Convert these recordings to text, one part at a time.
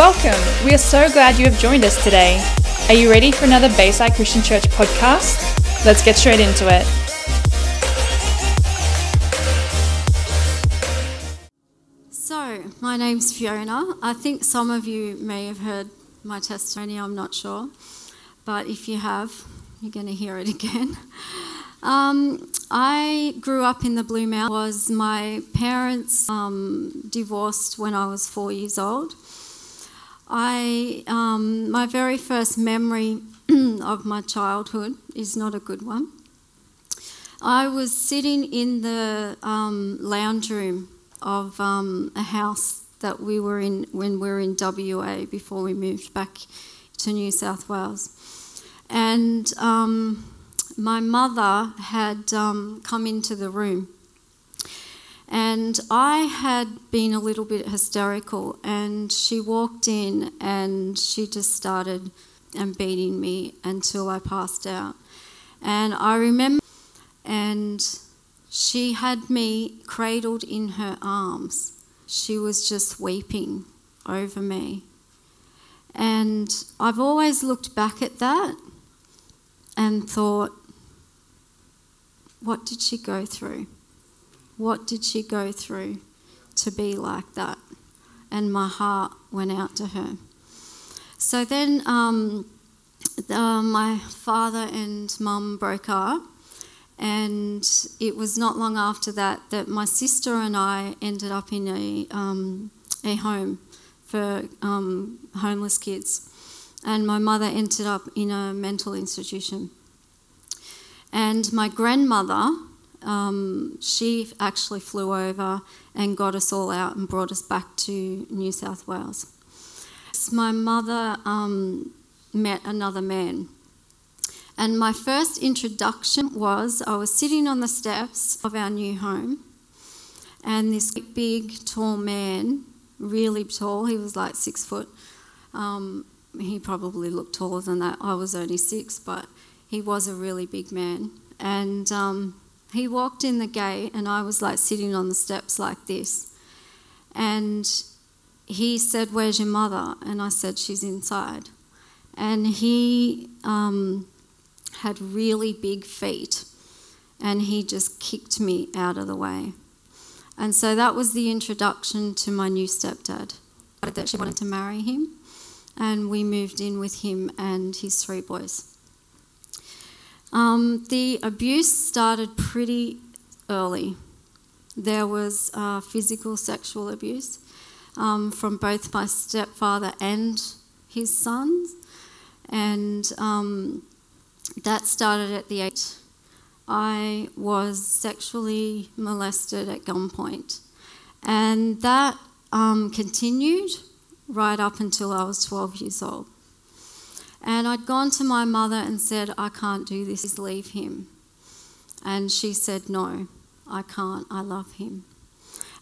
Welcome. We are so glad you have joined us today. Are you ready for another Bayside Christian Church podcast? Let's get straight into it. So, my name's Fiona. I think some of you may have heard my testimony, I'm not sure. But if you have, you're going to hear it again. Um, I grew up in the Blue Mountains. Was my parents um, divorced when I was four years old. I um, my very first memory of my childhood is not a good one. I was sitting in the um, lounge room of um, a house that we were in when we were in WA before we moved back to New South Wales, and um, my mother had um, come into the room. And I had been a little bit hysterical, and she walked in and she just started and beating me until I passed out. And I remember, and she had me cradled in her arms. She was just weeping over me. And I've always looked back at that and thought, what did she go through? What did she go through to be like that? And my heart went out to her. So then um, uh, my father and mum broke up, and it was not long after that that my sister and I ended up in a, um, a home for um, homeless kids. And my mother ended up in a mental institution. And my grandmother, um, she actually flew over and got us all out and brought us back to New South Wales. My mother um, met another man. And my first introduction was I was sitting on the steps of our new home, and this big, tall man, really tall, he was like six foot. Um, he probably looked taller than that. I was only six, but he was a really big man. And um, he walked in the gate, and I was like sitting on the steps like this. And he said, Where's your mother? And I said, She's inside. And he um, had really big feet, and he just kicked me out of the way. And so that was the introduction to my new stepdad. That she wanted to marry him, and we moved in with him and his three boys. Um, the abuse started pretty early. There was uh, physical sexual abuse um, from both my stepfather and his sons, and um, that started at the age. I was sexually molested at gunpoint, and that um, continued right up until I was 12 years old. And I'd gone to my mother and said, I can't do this, leave him. And she said, No, I can't, I love him.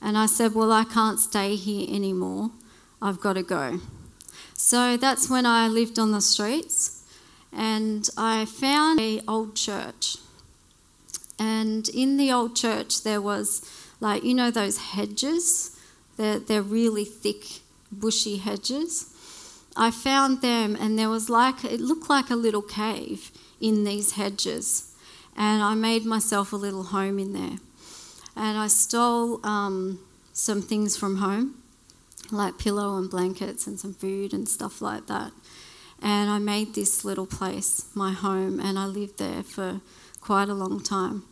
And I said, Well, I can't stay here anymore, I've got to go. So that's when I lived on the streets and I found a old church. And in the old church there was like you know those hedges? They're, they're really thick, bushy hedges. I found them, and there was like, it looked like a little cave in these hedges. And I made myself a little home in there. And I stole um, some things from home, like pillow and blankets and some food and stuff like that. And I made this little place my home, and I lived there for quite a long time.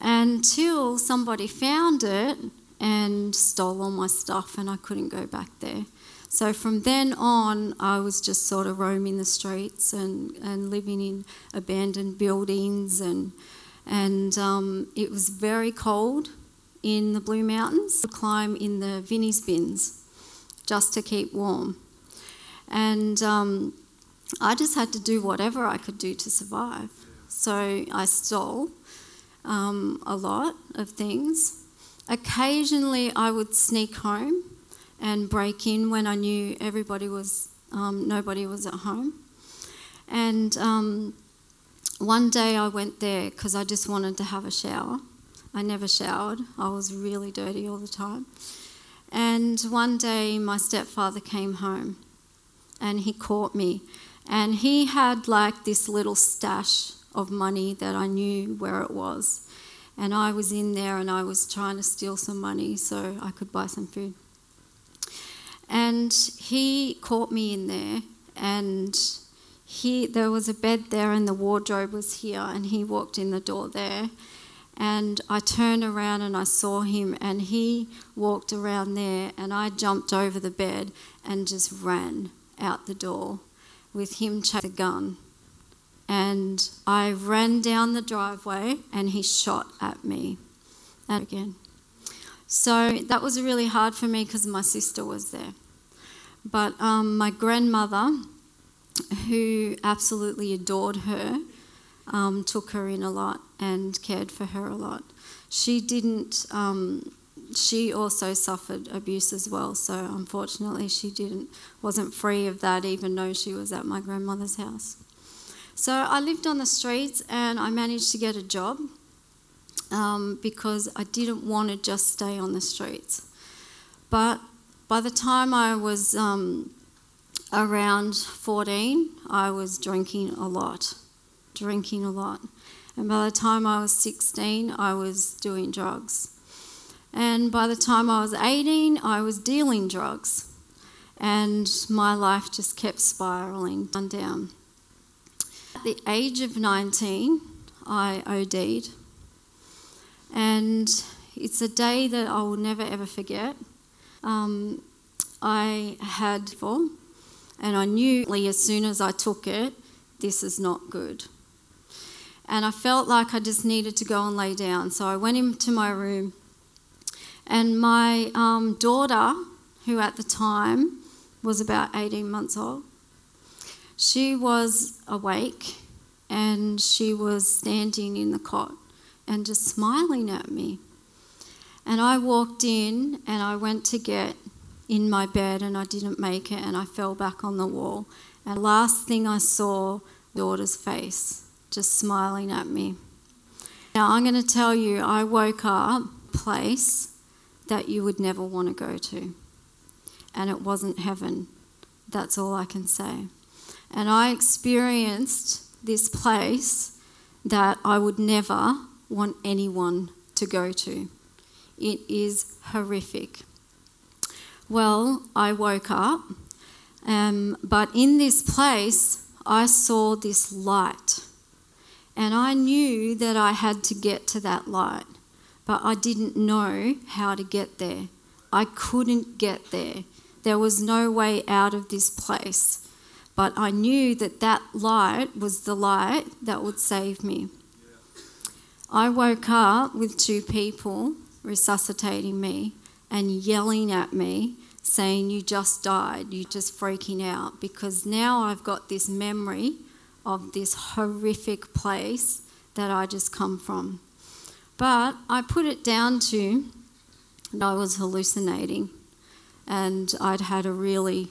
Until somebody found it and stole all my stuff, and I couldn't go back there. So from then on, I was just sort of roaming the streets and, and living in abandoned buildings, and and um, it was very cold in the Blue Mountains. To climb in the Vinnie's bins just to keep warm, and um, I just had to do whatever I could do to survive. So I stole um, a lot of things. Occasionally, I would sneak home and break in when I knew everybody was, um, nobody was at home. And um, one day I went there because I just wanted to have a shower. I never showered, I was really dirty all the time. And one day my stepfather came home and he caught me. And he had like this little stash of money that I knew where it was. And I was in there and I was trying to steal some money so I could buy some food. And he caught me in there and he there was a bed there and the wardrobe was here and he walked in the door there and I turned around and I saw him, and he walked around there, and I jumped over the bed and just ran out the door with him chasing the gun. And I ran down the driveway, and he shot at me. And again. So that was really hard for me because my sister was there. But um, my grandmother, who absolutely adored her, um, took her in a lot and cared for her a lot. She didn't. Um, she also suffered abuse as well, so unfortunately she didn't wasn't free of that, even though she was at my grandmother's house. So I lived on the streets, and I managed to get a job um, because I didn't want to just stay on the streets. But by the time I was um, around 14, I was drinking a lot drinking a lot. And by the time I was 16, I was doing drugs. And by the time I was 18, I was dealing drugs. And my life just kept spiraling down. At the age of 19, I OD'd. And it's a day that I will never ever forget. Um, I had full, and I knew as soon as I took it, this is not good and I felt like I just needed to go and lay down. So I went into my room, and my um, daughter, who at the time was about 18 months old, she was awake and she was standing in the cot and just smiling at me. And I walked in and I went to get in my bed and I didn't make it and I fell back on the wall. And last thing I saw, daughter's face just smiling at me. Now, I'm going to tell you, I woke up place that you would never want to go to. And it wasn't heaven. That's all I can say. And I experienced this place that I would never want anyone to go to. It is horrific. Well, I woke up, um, but in this place, I saw this light and I knew that I had to get to that light, but I didn't know how to get there. I couldn't get there. There was no way out of this place. But I knew that that light was the light that would save me. I woke up with two people resuscitating me and yelling at me, saying, You just died. You're just freaking out. Because now I've got this memory of this horrific place that I just come from. But I put it down to I was hallucinating and I'd had a really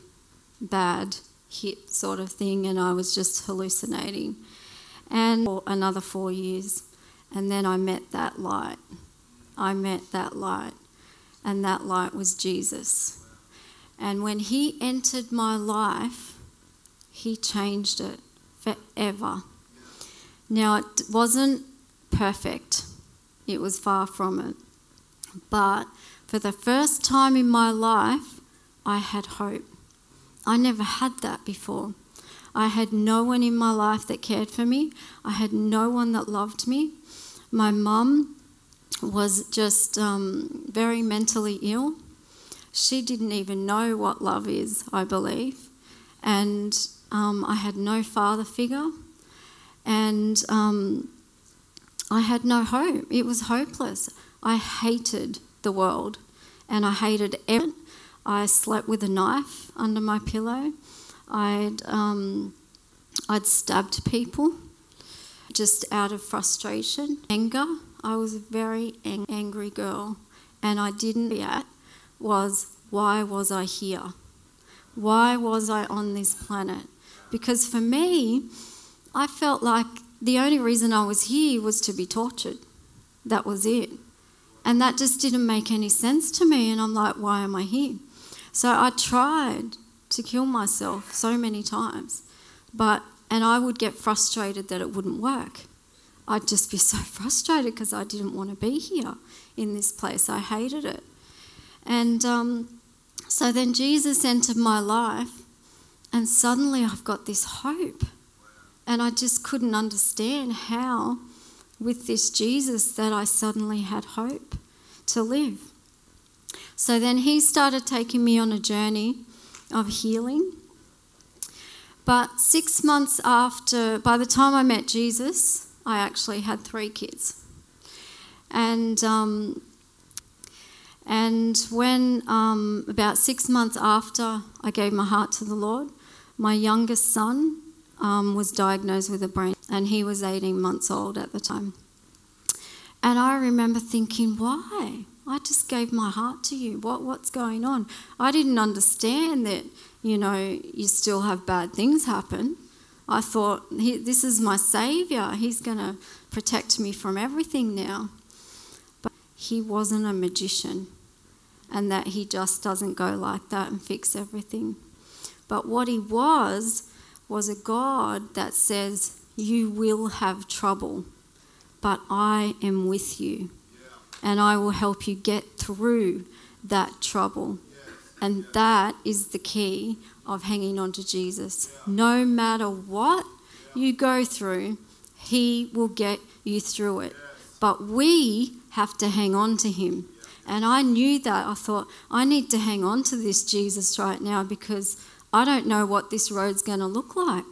bad hit sort of thing and I was just hallucinating. And for another four years. And then I met that light. I met that light. And that light was Jesus. And when he entered my life, he changed it forever. Now, it wasn't perfect, it was far from it. But for the first time in my life, I had hope. I never had that before. I had no one in my life that cared for me. I had no one that loved me. My mum was just um, very mentally ill. She didn't even know what love is, I believe. And um, I had no father figure, and um, I had no hope. It was hopeless. I hated the world, and I hated everyone. I slept with a knife under my pillow. I'd um, I'd stabbed people just out of frustration, anger. I was a very ang- angry girl, and I didn't react. Was why was I here? Why was I on this planet? Because for me, I felt like the only reason I was here was to be tortured. That was it. And that just didn't make any sense to me. And I'm like, why am I here? So I tried to kill myself so many times. But, and I would get frustrated that it wouldn't work. I'd just be so frustrated because I didn't want to be here in this place. I hated it. And um, so then Jesus entered my life, and suddenly I've got this hope. And I just couldn't understand how, with this Jesus, that I suddenly had hope to live. So then he started taking me on a journey of healing. But six months after, by the time I met Jesus, I actually had three kids. And um, and when um, about six months after I gave my heart to the Lord, my youngest son um, was diagnosed with a brain, and he was 18 months old at the time. And I remember thinking, why? I just gave my heart to you. What, what's going on? I didn't understand that, you know, you still have bad things happen. I thought, this is my Saviour. He's going to protect me from everything now. But he wasn't a magician, and that he just doesn't go like that and fix everything. But what he was, was a God that says, You will have trouble, but I am with you. And I will help you get through that trouble. And that is the key of hanging on to Jesus. No matter what you go through, He will get you through it. But we have to hang on to Him. And I knew that. I thought, I need to hang on to this Jesus right now because I don't know what this road's going to look like.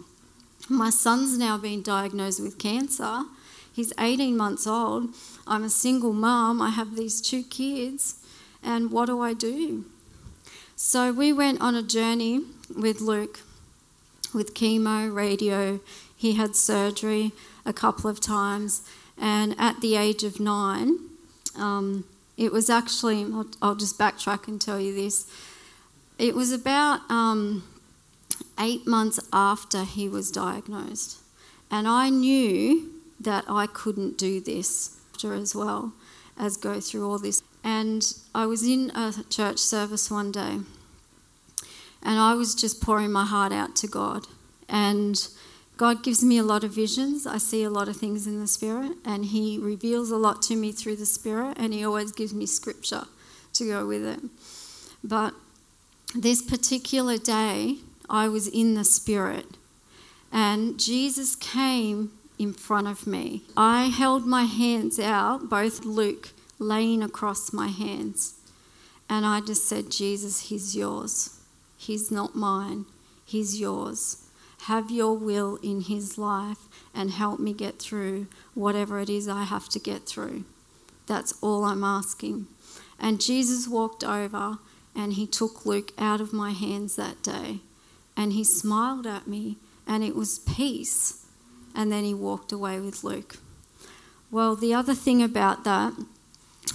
My son's now been diagnosed with cancer. He's 18 months old. I'm a single mom. I have these two kids. And what do I do? So we went on a journey with Luke with chemo, radio. He had surgery a couple of times. And at the age of nine, um, it was actually, I'll, I'll, just backtrack and tell you this. It was about um, eight months after he was diagnosed. And I knew that I couldn't do this as well as go through all this. And I was in a church service one day and I was just pouring my heart out to God. And God gives me a lot of visions. I see a lot of things in the Spirit, and He reveals a lot to me through the Spirit, and He always gives me scripture to go with it. But this particular day, I was in the Spirit, and Jesus came in front of me. I held my hands out, both Luke laying across my hands, and I just said, Jesus, He's yours. He's not mine, He's yours. Have your will in His life and help me get through whatever it is I have to get through. That's all I'm asking. And Jesus walked over and He took Luke out of my hands that day and he smiled at me, and it was peace. And then he walked away with Luke. Well, the other thing about that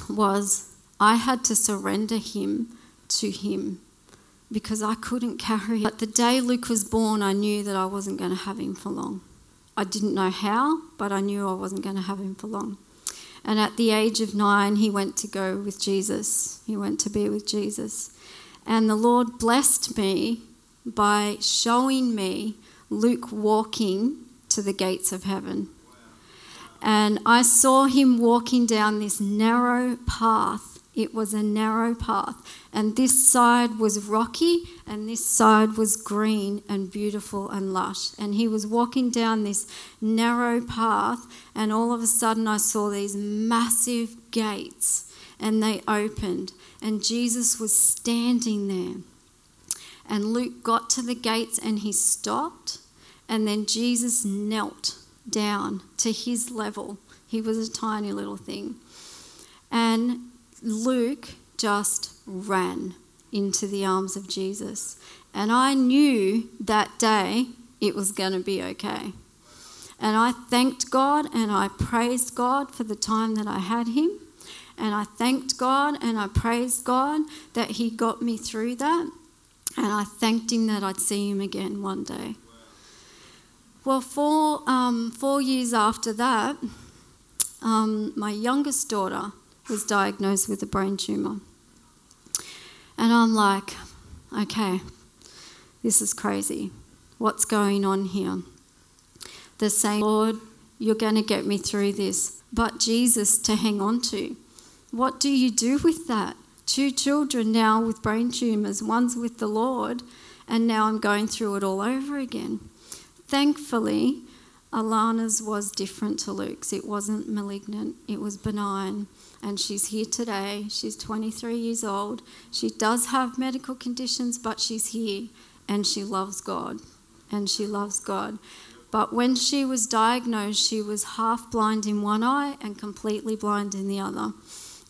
was I had to surrender him to him because I couldn't carry it. But the day Luke was born, I knew that I wasn't going to have him for long. I didn't know how, but I knew I wasn't going to have him for long. And at the age of nine, he went to go with Jesus. He went to be with Jesus. And the Lord blessed me by showing me Luke walking to the gates of heaven. And I saw him walking down this narrow path. It was a narrow path. And this side was rocky, and this side was green and beautiful and lush. And he was walking down this narrow path, and all of a sudden I saw these massive gates, and they opened. And Jesus was standing there. And Luke got to the gates and he stopped. And then Jesus knelt down to his level. He was a tiny little thing. And Luke just ran into the arms of Jesus. And I knew that day it was going to be okay. And I thanked God and I praised God for the time that I had him. And I thanked God and I praised God that he got me through that. And I thanked him that I'd see him again one day. Well, four, um, four years after that, um, my youngest daughter was diagnosed with a brain tumor. And I'm like, okay, this is crazy. What's going on here? They're saying, Lord, you're going to get me through this, but Jesus to hang on to. What do you do with that? Two children now with brain tumors, one's with the Lord, and now I'm going through it all over again. Thankfully, Alana's was different to Luke's. It wasn't malignant, it was benign. And she's here today. She's 23 years old. She does have medical conditions, but she's here and she loves God. And she loves God. But when she was diagnosed, she was half blind in one eye and completely blind in the other.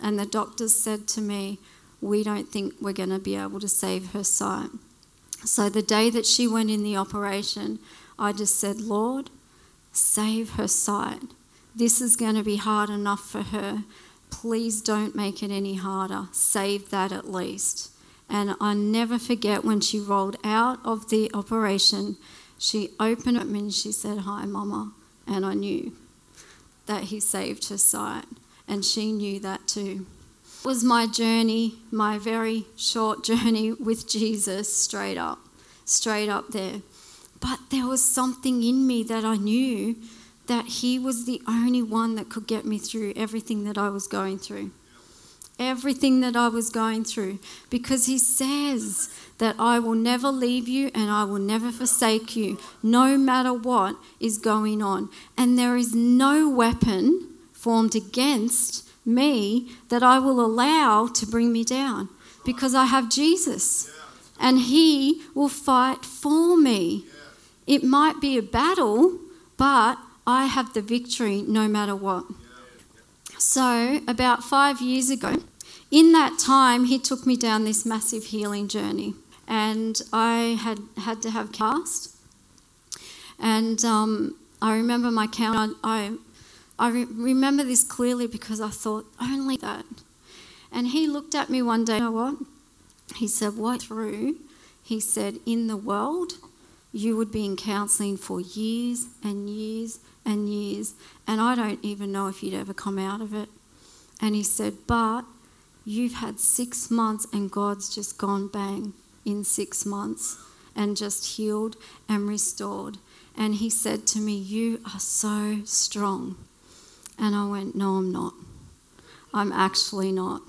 And the doctors said to me, We don't think we're going to be able to save her sight. So the day that she went in the operation, I just said, Lord, save her sight. This is going to be hard enough for her. Please don't make it any harder. Save that at least. And I never forget when she rolled out of the operation, she opened up and she said, Hi, Mama. And I knew that He saved her sight. And she knew that too. It was my journey, my very short journey with Jesus, straight up, straight up there. But there was something in me that I knew that He was the only one that could get me through everything that I was going through everything that I was going through because He says that I will never leave you and I will never forsake you, no matter what is going on. And there is no weapon formed against me that I will allow to bring me down because I have Jesus and He will fight for me. It might be a battle, but I have the victory no matter what. So, about five years ago, in that time, he took me down this massive healing journey, and I had had to have cast. And um, I remember my count. I I re- remember this clearly because I thought only that. And he looked at me one day. You know what? He said, "What through?" He said, "In the world, you would be in counselling for years and years and years, and I don't even know if you'd ever come out of it." And he said, "But." You've had six months, and God's just gone bang in six months and just healed and restored. And He said to me, You are so strong. And I went, No, I'm not. I'm actually not.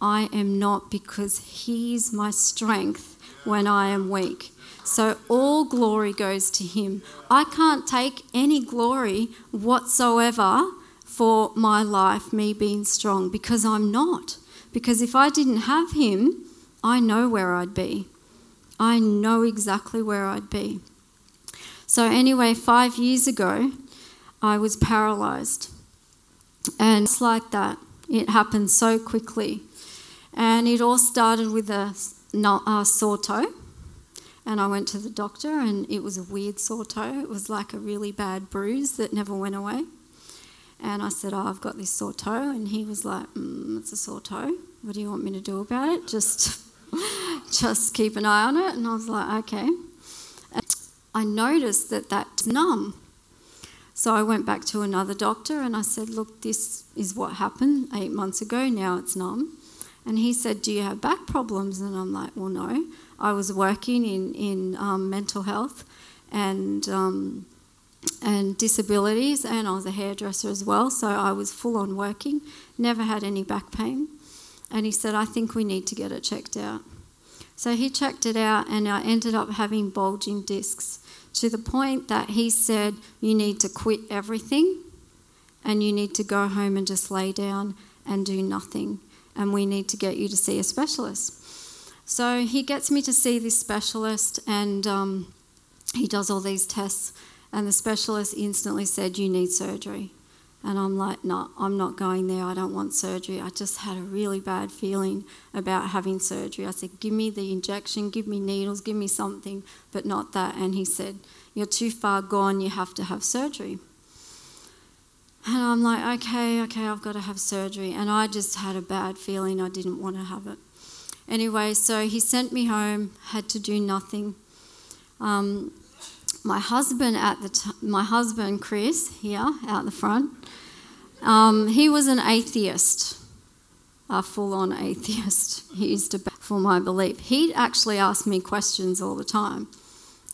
I am not because He's my strength when I am weak. So all glory goes to Him. I can't take any glory whatsoever for my life, me being strong, because I'm not. Because if I didn't have him, I know where I'd be. I know exactly where I'd be. So, anyway, five years ago, I was paralyzed. And it's like that. It happened so quickly. And it all started with a, a sore toe. And I went to the doctor, and it was a weird sore toe. It was like a really bad bruise that never went away. And I said, Oh, I've got this sore toe. And he was like, mm, It's a sore toe. What do you want me to do about it? Just, just keep an eye on it. And I was like, Okay. And I noticed that that's numb. So I went back to another doctor and I said, Look, this is what happened eight months ago. Now it's numb. And he said, Do you have back problems? And I'm like, Well, no. I was working in, in um, mental health and um, and disabilities, and I was a hairdresser as well, so I was full on working, never had any back pain. And he said, I think we need to get it checked out. So he checked it out, and I ended up having bulging discs to the point that he said, You need to quit everything and you need to go home and just lay down and do nothing, and we need to get you to see a specialist. So he gets me to see this specialist, and um, he does all these tests and the specialist instantly said, You need surgery. And I'm like, No, I'm not going there. I don't want surgery. I just had a really bad feeling about having surgery. I said, Give me the injection, give me needles, give me something, but not that. And he said, You're too far gone. You have to have surgery. And I'm like, Okay, okay, I've got to have surgery. And I just had a bad feeling. I didn't want to have it. Anyway, so he sent me home, had to do nothing. Um, my husband at the t- my husband Chris here out the front, um, he was an atheist. a full on atheist. He used to for my belief. He'd actually ask me questions all the time.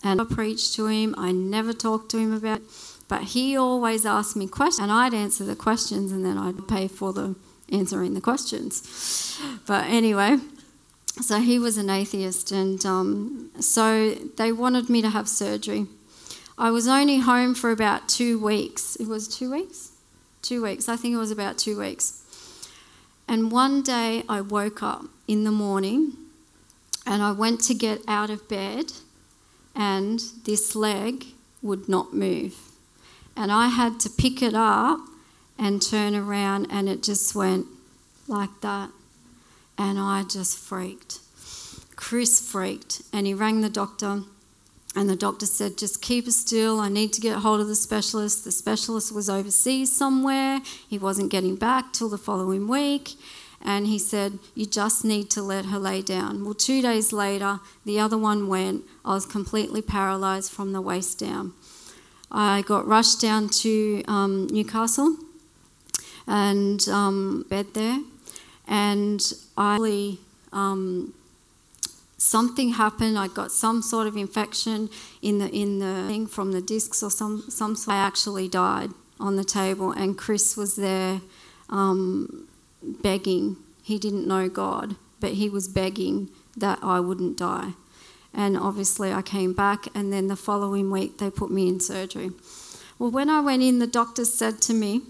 And I preached to him, I never talked to him about it, but he always asked me questions, and I'd answer the questions, and then I'd pay for the answering the questions. But anyway, so he was an atheist, and um, so they wanted me to have surgery. I was only home for about two weeks. It was two weeks? Two weeks. I think it was about two weeks. And one day I woke up in the morning and I went to get out of bed, and this leg would not move. And I had to pick it up and turn around, and it just went like that. And I just freaked. Chris freaked, and he rang the doctor. And the doctor said, Just keep it still. I need to get hold of the specialist. The specialist was overseas somewhere. He wasn't getting back till the following week and he said, You just need to let her lay down. Well, two days later, the other one went. I was completely paralyzed from the waist down. I got rushed down to um, Newcastle and um, bed there, and I um, something happened. I got some sort of infection in the in the thing from the discs or some some. Sort. I actually died on the table, and Chris was there. Um, begging. He didn't know God, but he was begging that I wouldn't die. And obviously, I came back, and then the following week, they put me in surgery. Well, when I went in, the doctors said to me,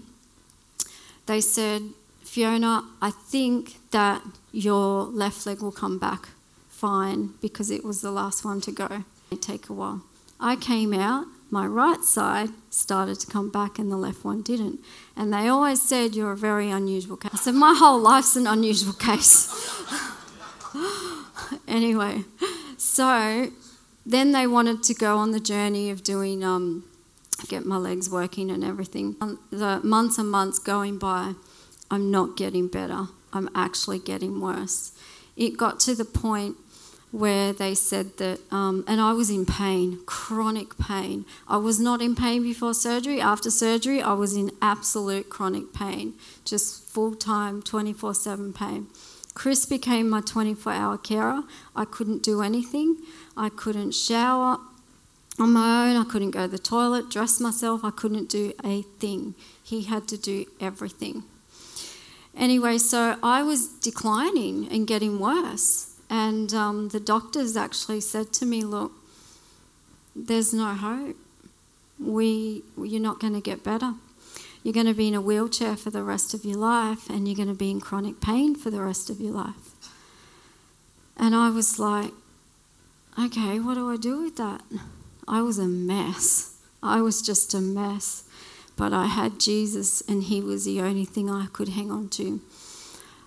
they said, Fiona, I think that your left leg will come back fine because it was the last one to go. It take a while. I came out my right side started to come back and the left one didn't. And they always said, You're a very unusual case. I said, My whole life's an unusual case. anyway, so then they wanted to go on the journey of doing, um, get my legs working and everything. Um, the months and months going by, I'm not getting better. I'm actually getting worse. It got to the point where they said that, um, and I was in pain, chronic pain. I was not in pain before surgery. After surgery, I was in absolute chronic pain, just full time, 24 7 pain. Chris became my 24 hour carer. I couldn't do anything. I couldn't shower on my own. I couldn't go to the toilet, dress myself. I couldn't do a thing. He had to do everything. Anyway, so I was declining and getting worse. And um, the doctors actually said to me, Look, there's no hope. We, you're not going to get better. You're going to be in a wheelchair for the rest of your life, and you're going to be in chronic pain for the rest of your life. And I was like, okay, what do I do with that? I was a mess. I was just a mess. But I had Jesus, and He was the only thing I could hang on to.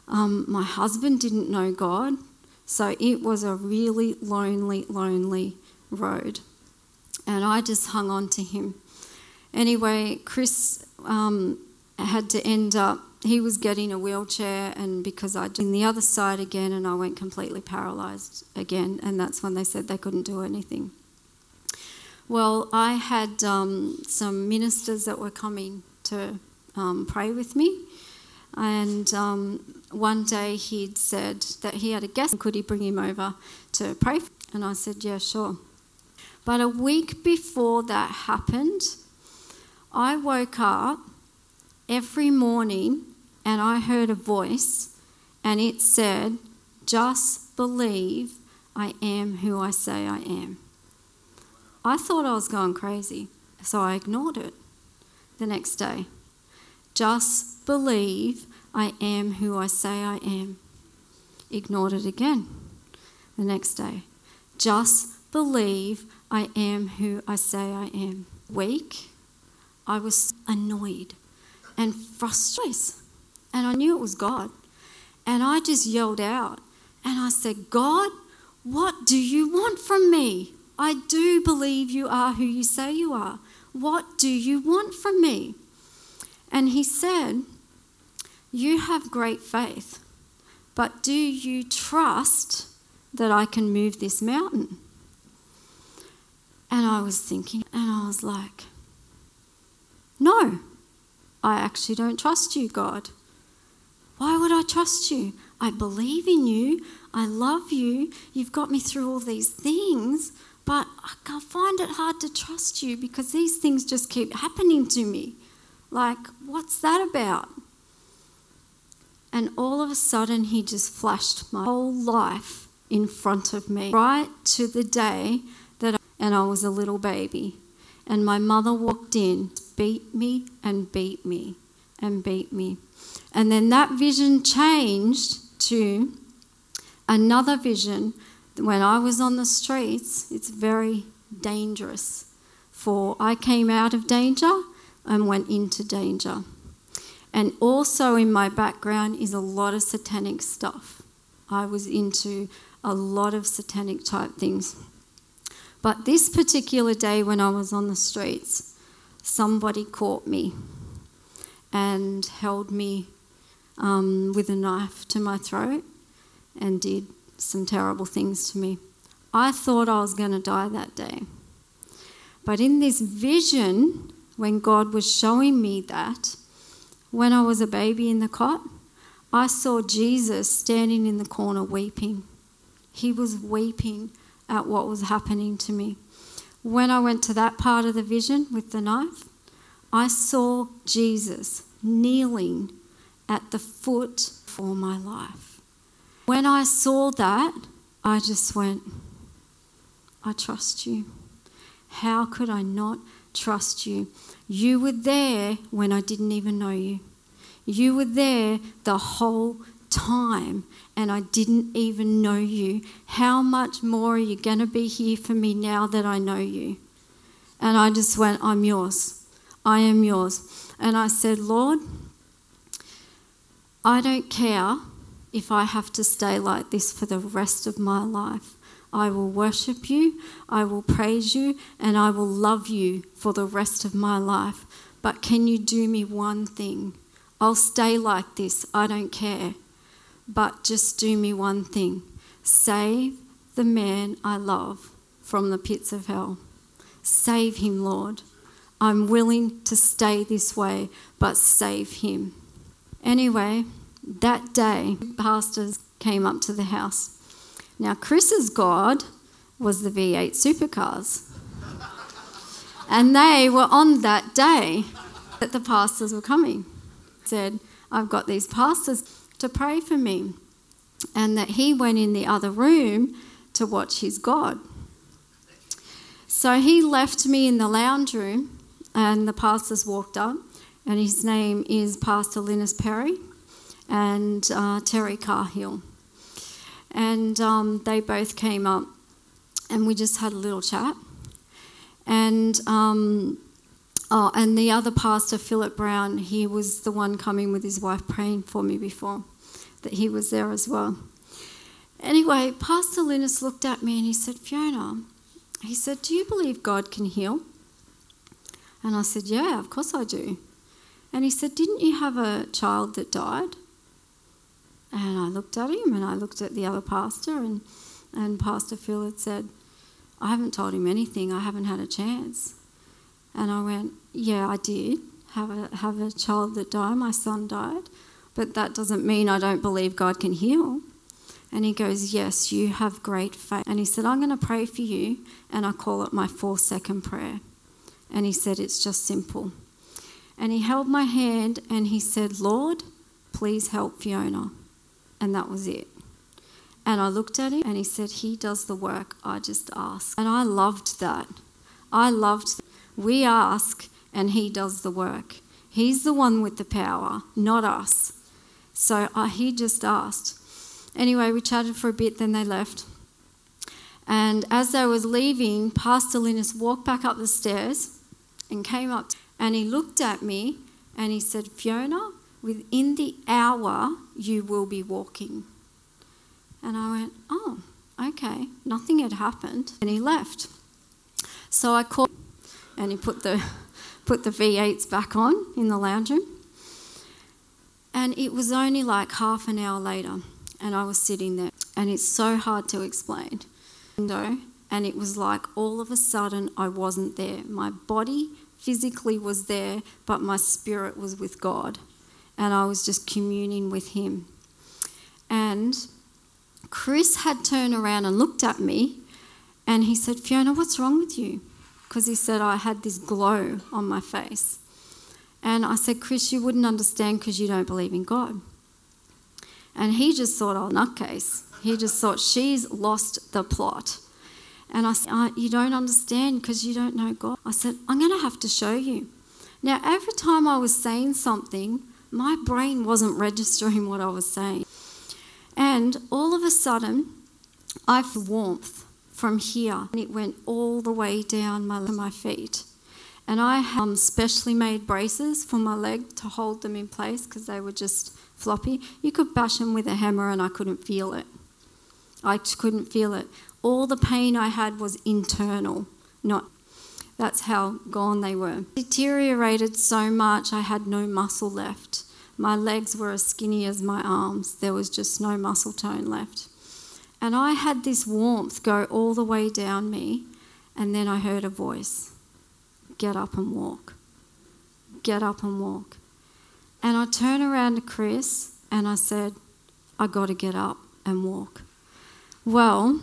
Um, my husband didn't know God. So it was a really lonely, lonely road. And I just hung on to him. Anyway, Chris um, had to end up, he was getting a wheelchair, and because I did the other side again, and I went completely paralyzed again, and that's when they said they couldn't do anything. Well, I had um, some ministers that were coming to um, pray with me, and um, one day he'd said that he had a guest. Could he bring him over to pray? And I said, Yeah, sure. But a week before that happened, I woke up every morning and I heard a voice and it said, Just believe I am who I say I am. I thought I was going crazy, so I ignored it the next day. Just believe I am who I say I am. Ignored it again the next day. Just believe I am who I say I am. Weak, I was annoyed and frustrated. And I knew it was God. And I just yelled out and I said, God, what do you want from me? I do believe you are who you say you are. What do you want from me? And he said, you have great faith, but do you trust that I can move this mountain? And I was thinking, and I was like, no, I actually don't trust you, God. Why would I trust you? I believe in you. I love you. You've got me through all these things, but I find it hard to trust you because these things just keep happening to me. Like, what's that about? And all of a sudden, he just flashed my whole life in front of me, right to the day that I, and I was a little baby. And my mother walked in, beat me and beat me and beat me. And then that vision changed to another vision when I was on the streets. It's very dangerous, for I came out of danger and went into danger. And also in my background is a lot of satanic stuff. I was into a lot of satanic type things. But this particular day when I was on the streets, somebody caught me and held me um, with a knife to my throat and did some terrible things to me. I thought I was going to die that day. But in this vision, when God was showing me that, when I was a baby in the cot, I saw Jesus standing in the corner weeping. He was weeping at what was happening to me. When I went to that part of the vision with the knife, I saw Jesus kneeling at the foot for my life. When I saw that, I just went, I trust you. How could I not trust you? You were there when I didn't even know you. You were there the whole time and I didn't even know you. How much more are you going to be here for me now that I know you? And I just went, I'm yours. I am yours. And I said, Lord, I don't care if I have to stay like this for the rest of my life. I will worship you, I will praise you, and I will love you for the rest of my life. But can you do me one thing? I'll stay like this, I don't care. But just do me one thing save the man I love from the pits of hell. Save him, Lord. I'm willing to stay this way, but save him. Anyway, that day, pastors came up to the house. Now, Chris's God was the V8 supercars. and they were on that day that the pastors were coming. Said, I've got these pastors to pray for me. And that he went in the other room to watch his God. So he left me in the lounge room, and the pastors walked up, and his name is Pastor Linus Perry and uh, Terry Carhill. And um, they both came up, and we just had a little chat. And um, Oh, and the other pastor, Philip Brown, he was the one coming with his wife praying for me before, that he was there as well. Anyway, Pastor Linus looked at me and he said, Fiona, he said, Do you believe God can heal? And I said, Yeah, of course I do. And he said, Didn't you have a child that died? And I looked at him and I looked at the other pastor, and, and Pastor Phil had said, I haven't told him anything, I haven't had a chance. And I went, Yeah, I did have a, have a child that died. My son died. But that doesn't mean I don't believe God can heal. And he goes, Yes, you have great faith. And he said, I'm going to pray for you. And I call it my four second prayer. And he said, It's just simple. And he held my hand and he said, Lord, please help Fiona. And that was it. And I looked at him and he said, He does the work. I just ask. And I loved that. I loved we ask, and He does the work. He's the one with the power, not us. So uh, He just asked. Anyway, we chatted for a bit, then they left. And as they was leaving, Pastor Linus walked back up the stairs and came up and he looked at me and he said, Fiona, within the hour you will be walking. And I went, Oh, okay. Nothing had happened. And he left. So I called and he put the, put the V8s back on in the lounge room. And it was only like half an hour later, and I was sitting there, and it's so hard to explain. And it was like all of a sudden I wasn't there. My body physically was there, but my spirit was with God. and I was just communing with him. And Chris had turned around and looked at me and he said, Fiona, what's wrong with you? Because he said I had this glow on my face. And I said, Chris, you wouldn't understand because you don't believe in God. And he just thought, oh, nutcase. He just thought, she's lost the plot. And I said, uh, You don't understand because you don't know God. I said, I'm going to have to show you. Now, every time I was saying something, my brain wasn't registering what I was saying. And all of a sudden, I felt warmth from here, and it went all the way down my, my feet. And I had um, specially made braces for my leg to hold them in place because they were just floppy. You could bash them with a hammer, and I couldn't feel it. I couldn't feel it. All the pain I had was internal, not. That's how gone they were. Deteriorated so much, I had no muscle left. My legs were as skinny as my arms. There was just no muscle tone left. And I had this warmth go all the way down me, and then I heard a voice Get up and walk. Get up and walk. And I turned around to Chris and I said, I got to get up and walk. Well,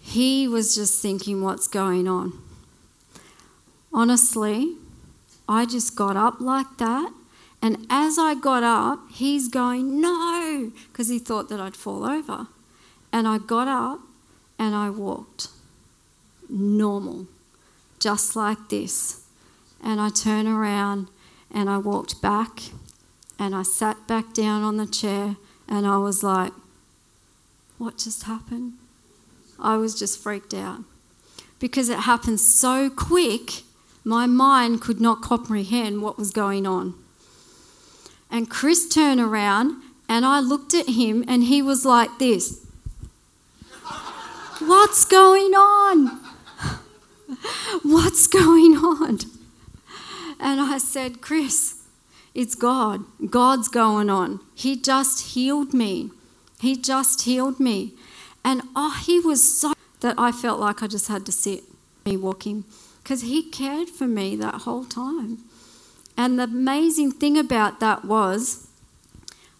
he was just thinking, What's going on? Honestly, I just got up like that and as I got up, he's going, No, because he thought that I'd fall over. And I got up and I walked normal, just like this. And I turned around and I walked back and I sat back down on the chair and I was like, What just happened? I was just freaked out because it happened so quick, my mind could not comprehend what was going on. And Chris turned around and I looked at him and he was like this What's going on? What's going on? And I said, Chris, it's God. God's going on. He just healed me. He just healed me. And oh, he was so that I felt like I just had to sit, me walking, because he cared for me that whole time. And the amazing thing about that was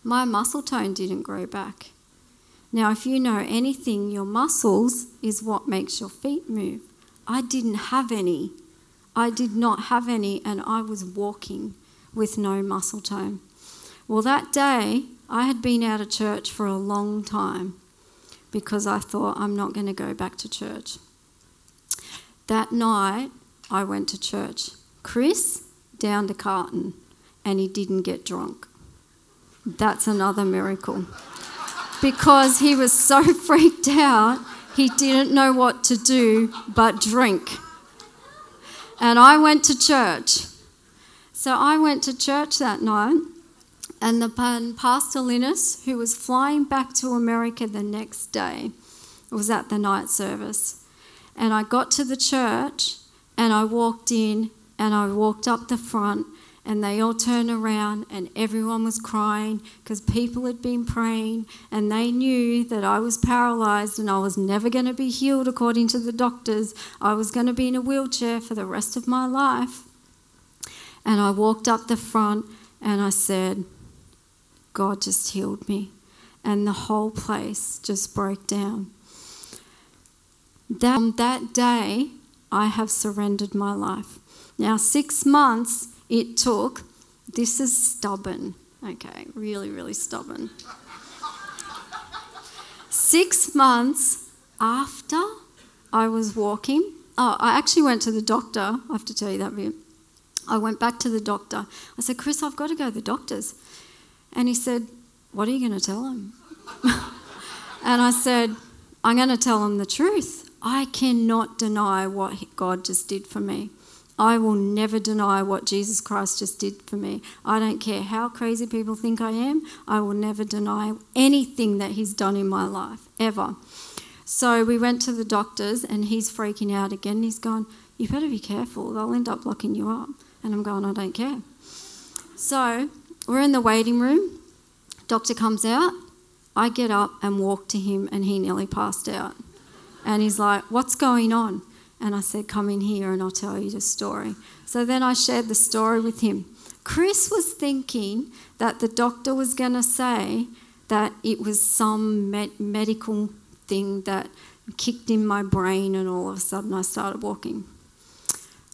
my muscle tone didn't grow back. Now, if you know anything, your muscles is what makes your feet move. I didn't have any. I did not have any, and I was walking with no muscle tone. Well, that day, I had been out of church for a long time because I thought I'm not going to go back to church. That night, I went to church. Chris down the carton and he didn't get drunk. That's another miracle. Because he was so freaked out, he didn't know what to do but drink. And I went to church. So I went to church that night, and the Pastor Linus, who was flying back to America the next day, was at the night service. And I got to the church and I walked in and I walked up the front and they all turned around and everyone was crying because people had been praying and they knew that I was paralyzed and I was never going to be healed according to the doctors. I was going to be in a wheelchair for the rest of my life. And I walked up the front and I said, God just healed me. And the whole place just broke down. That, that day, I have surrendered my life. Now, six months it took. This is stubborn. Okay, really, really stubborn. six months after I was walking, oh, I actually went to the doctor. I have to tell you that bit. I went back to the doctor. I said, Chris, I've got to go to the doctor's. And he said, What are you going to tell him? and I said, I'm going to tell him the truth. I cannot deny what God just did for me. I will never deny what Jesus Christ just did for me. I don't care how crazy people think I am, I will never deny anything that He's done in my life, ever. So we went to the doctors, and he's freaking out again. He's going, You better be careful, they'll end up locking you up. And I'm going, I don't care. So we're in the waiting room. Doctor comes out. I get up and walk to him, and he nearly passed out. And he's like, What's going on? And I said, Come in here and I'll tell you the story. So then I shared the story with him. Chris was thinking that the doctor was going to say that it was some med- medical thing that kicked in my brain, and all of a sudden I started walking.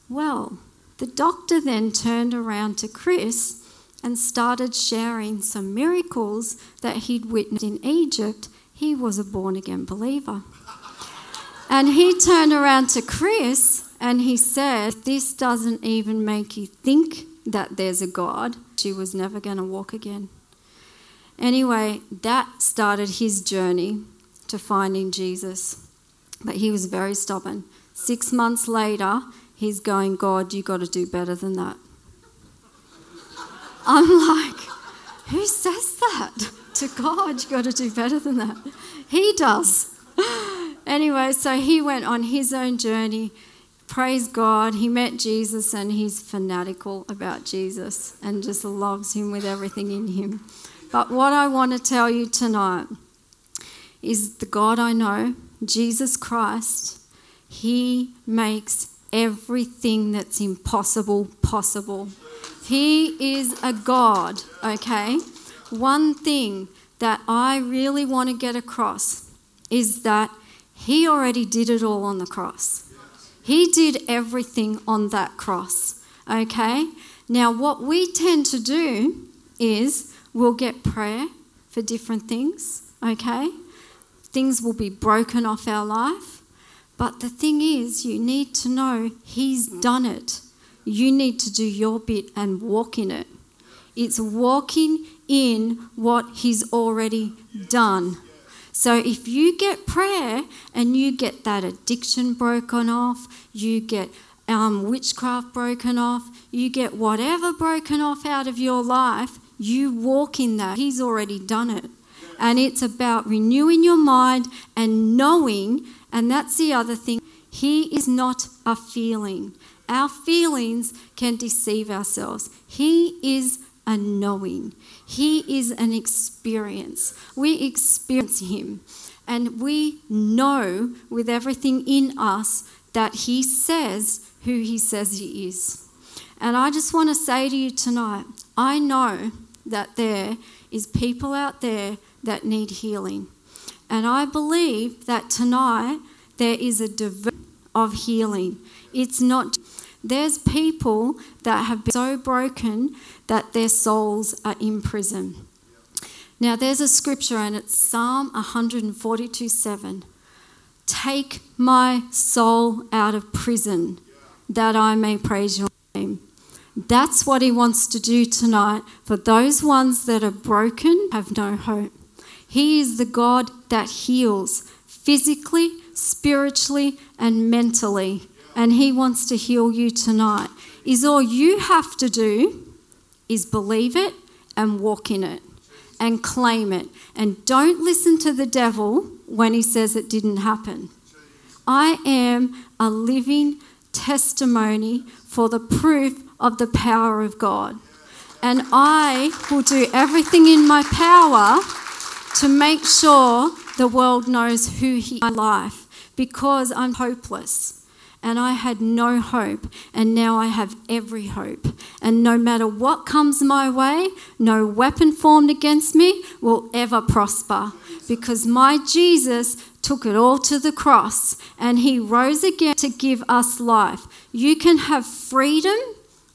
Well, the doctor then turned around to Chris and started sharing some miracles that he'd witnessed in Egypt. He was a born again believer. And he turned around to Chris and he said, This doesn't even make you think that there's a God. She was never going to walk again. Anyway, that started his journey to finding Jesus. But he was very stubborn. Six months later, he's going, God, you got to do better than that. I'm like, who says that to God? You got to do better than that. He does. Anyway, so he went on his own journey. Praise God, he met Jesus and he's fanatical about Jesus and just loves him with everything in him. But what I want to tell you tonight is the God I know, Jesus Christ, he makes everything that's impossible possible. He is a God, okay? One thing that I really want to get across is that He already did it all on the cross. He did everything on that cross, okay? Now, what we tend to do is we'll get prayer for different things, okay? Things will be broken off our life. But the thing is, you need to know He's done it. You need to do your bit and walk in it. It's walking in what He's already done. So if you get prayer and you get that addiction broken off, you get um, witchcraft broken off, you get whatever broken off out of your life, you walk in that. He's already done it. And it's about renewing your mind and knowing, and that's the other thing. He is not a feeling. Our feelings can deceive ourselves. He is a knowing. He is an experience. We experience Him. And we know with everything in us that He says who He says He is. And I just want to say to you tonight I know that there is people out there that need healing. And I believe that tonight there is a diversity of healing. It's not, there's people that have been so broken that their souls are in prison. Now, there's a scripture, and it's Psalm 142 7. Take my soul out of prison that I may praise your name. That's what he wants to do tonight for those ones that are broken, have no hope. He is the God that heals physically, spiritually, and mentally. And He wants to heal you tonight. Is all you have to do is believe it and walk in it and claim it. And don't listen to the devil when he says it didn't happen. I am a living testimony for the proof of the power of God. And I will do everything in my power to make sure the world knows who He is in my life because I'm hopeless. And I had no hope, and now I have every hope. And no matter what comes my way, no weapon formed against me will ever prosper because my Jesus took it all to the cross and he rose again to give us life. You can have freedom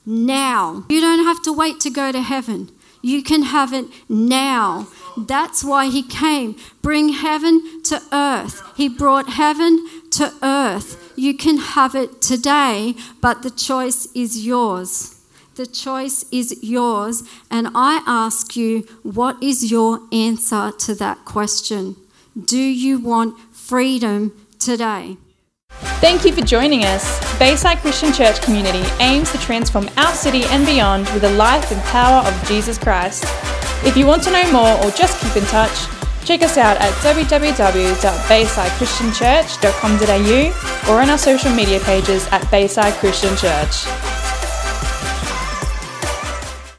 now. You don't have to wait to go to heaven. You can have it now. That's why he came. Bring heaven to earth. He brought heaven to earth. You can have it today, but the choice is yours. The choice is yours. And I ask you, what is your answer to that question? Do you want freedom today? Thank you for joining us. Bayside Christian Church Community aims to transform our city and beyond with the life and power of Jesus Christ. If you want to know more or just keep in touch, check us out at www.baysidechristianchurch.com.au or on our social media pages at Bayside Christian Church.